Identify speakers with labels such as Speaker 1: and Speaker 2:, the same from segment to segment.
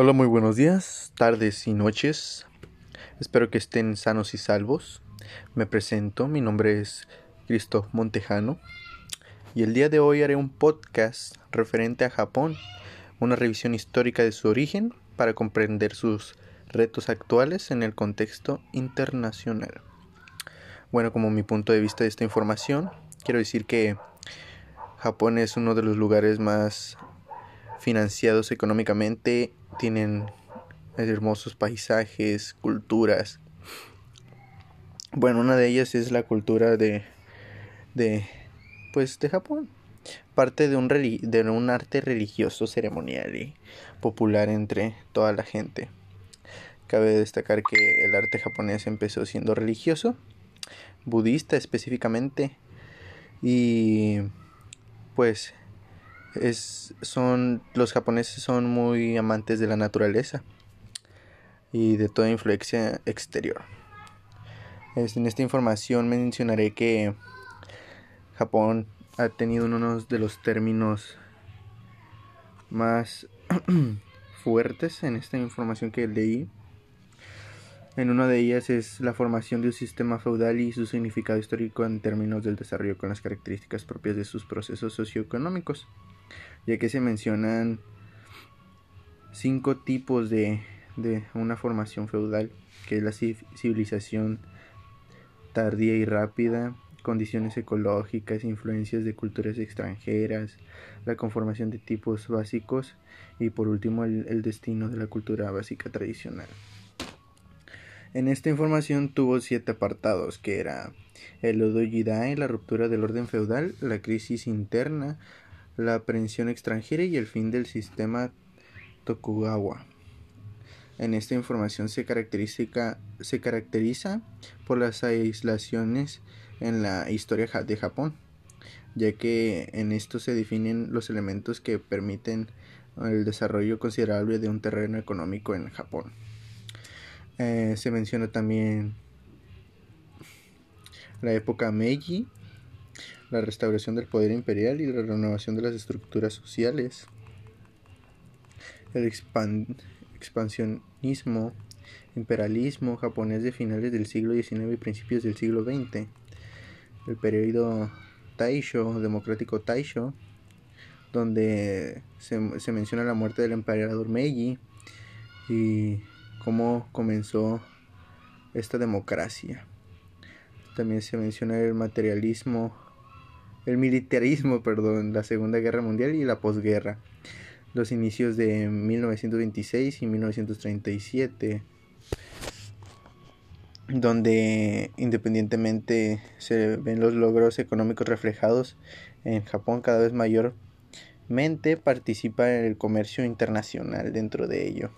Speaker 1: Hola, muy buenos días, tardes y noches. Espero que estén sanos y salvos. Me presento, mi nombre es Cristo Montejano y el día de hoy haré un podcast referente a Japón, una revisión histórica de su origen para comprender sus retos actuales en el contexto internacional. Bueno, como mi punto de vista de esta información, quiero decir que Japón es uno de los lugares más financiados económicamente tienen hermosos paisajes, culturas. Bueno, una de ellas es la cultura de, de pues de Japón. Parte de un, de un arte religioso, ceremonial y popular entre toda la gente. Cabe destacar que el arte japonés empezó siendo religioso, budista específicamente, y pues son, los japoneses son muy amantes de la naturaleza y de toda influencia exterior. en esta información mencionaré que Japón ha tenido uno de los términos más fuertes en esta información que leí. En una de ellas es la formación de un sistema feudal y su significado histórico en términos del desarrollo con las características propias de sus procesos socioeconómicos ya que se mencionan cinco tipos de, de una formación feudal, que es la civilización tardía y rápida, condiciones ecológicas, influencias de culturas extranjeras, la conformación de tipos básicos y por último el, destino de la cultura básica tradicional. En esta información tuvo siete apartados, que era el Odo Jidai, la ruptura del orden feudal, la crisis interna, la aprehensión extranjera y el fin del sistema Tokugawa. En esta información se, caracteriza por las aislaciones en la historia de Japón, ya que en esto se definen los elementos que permiten el desarrollo considerable de un terreno económico en Japón. Eh, se menciona también la época Meiji, la restauración del poder imperial y la renovación de las estructuras sociales, el expansionismo, imperialismo japonés de finales del siglo XIX y principios del siglo XX, el periodo Taisho, democrático Taisho, donde se, se menciona la muerte del emperador Meiji y cómo comenzó esta democracia. También se menciona el materialismo el militarismo, perdón, la Segunda Guerra Mundial y la posguerra, los inicios de 1926 y 1937, donde independientemente se ven los logros económicos reflejados en Japón cada vez mayormente participa en el comercio internacional dentro de ello.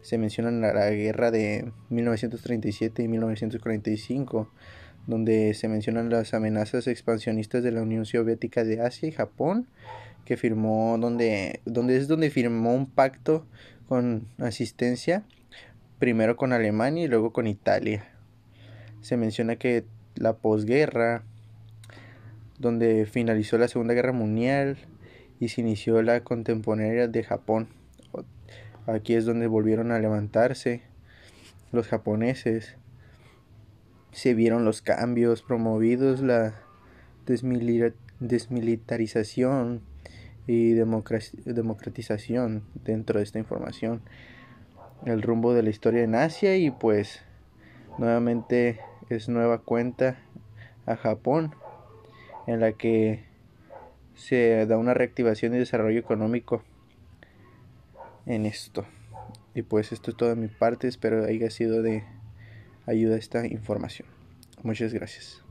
Speaker 1: Se menciona la guerra de 1937 y 1945 donde se mencionan las amenazas expansionistas de la Unión Soviética de Asia y Japón, que firmó donde, donde es donde firmó un pacto con asistencia, primero con Alemania y luego con Italia. Se menciona que la posguerra, donde finalizó la Segunda Guerra Mundial y se inició la contemporánea de Japón. Aquí es donde volvieron a levantarse los japoneses se vieron los cambios promovidos, la desmilitarización y democratización dentro de esta información, el rumbo de la historia en Asia y pues nuevamente es nueva cuenta a Japón en la que se da una reactivación y desarrollo económico en esto. Y pues esto es todo de mi parte, espero haya sido de ayuda esta información. Muchas gracias.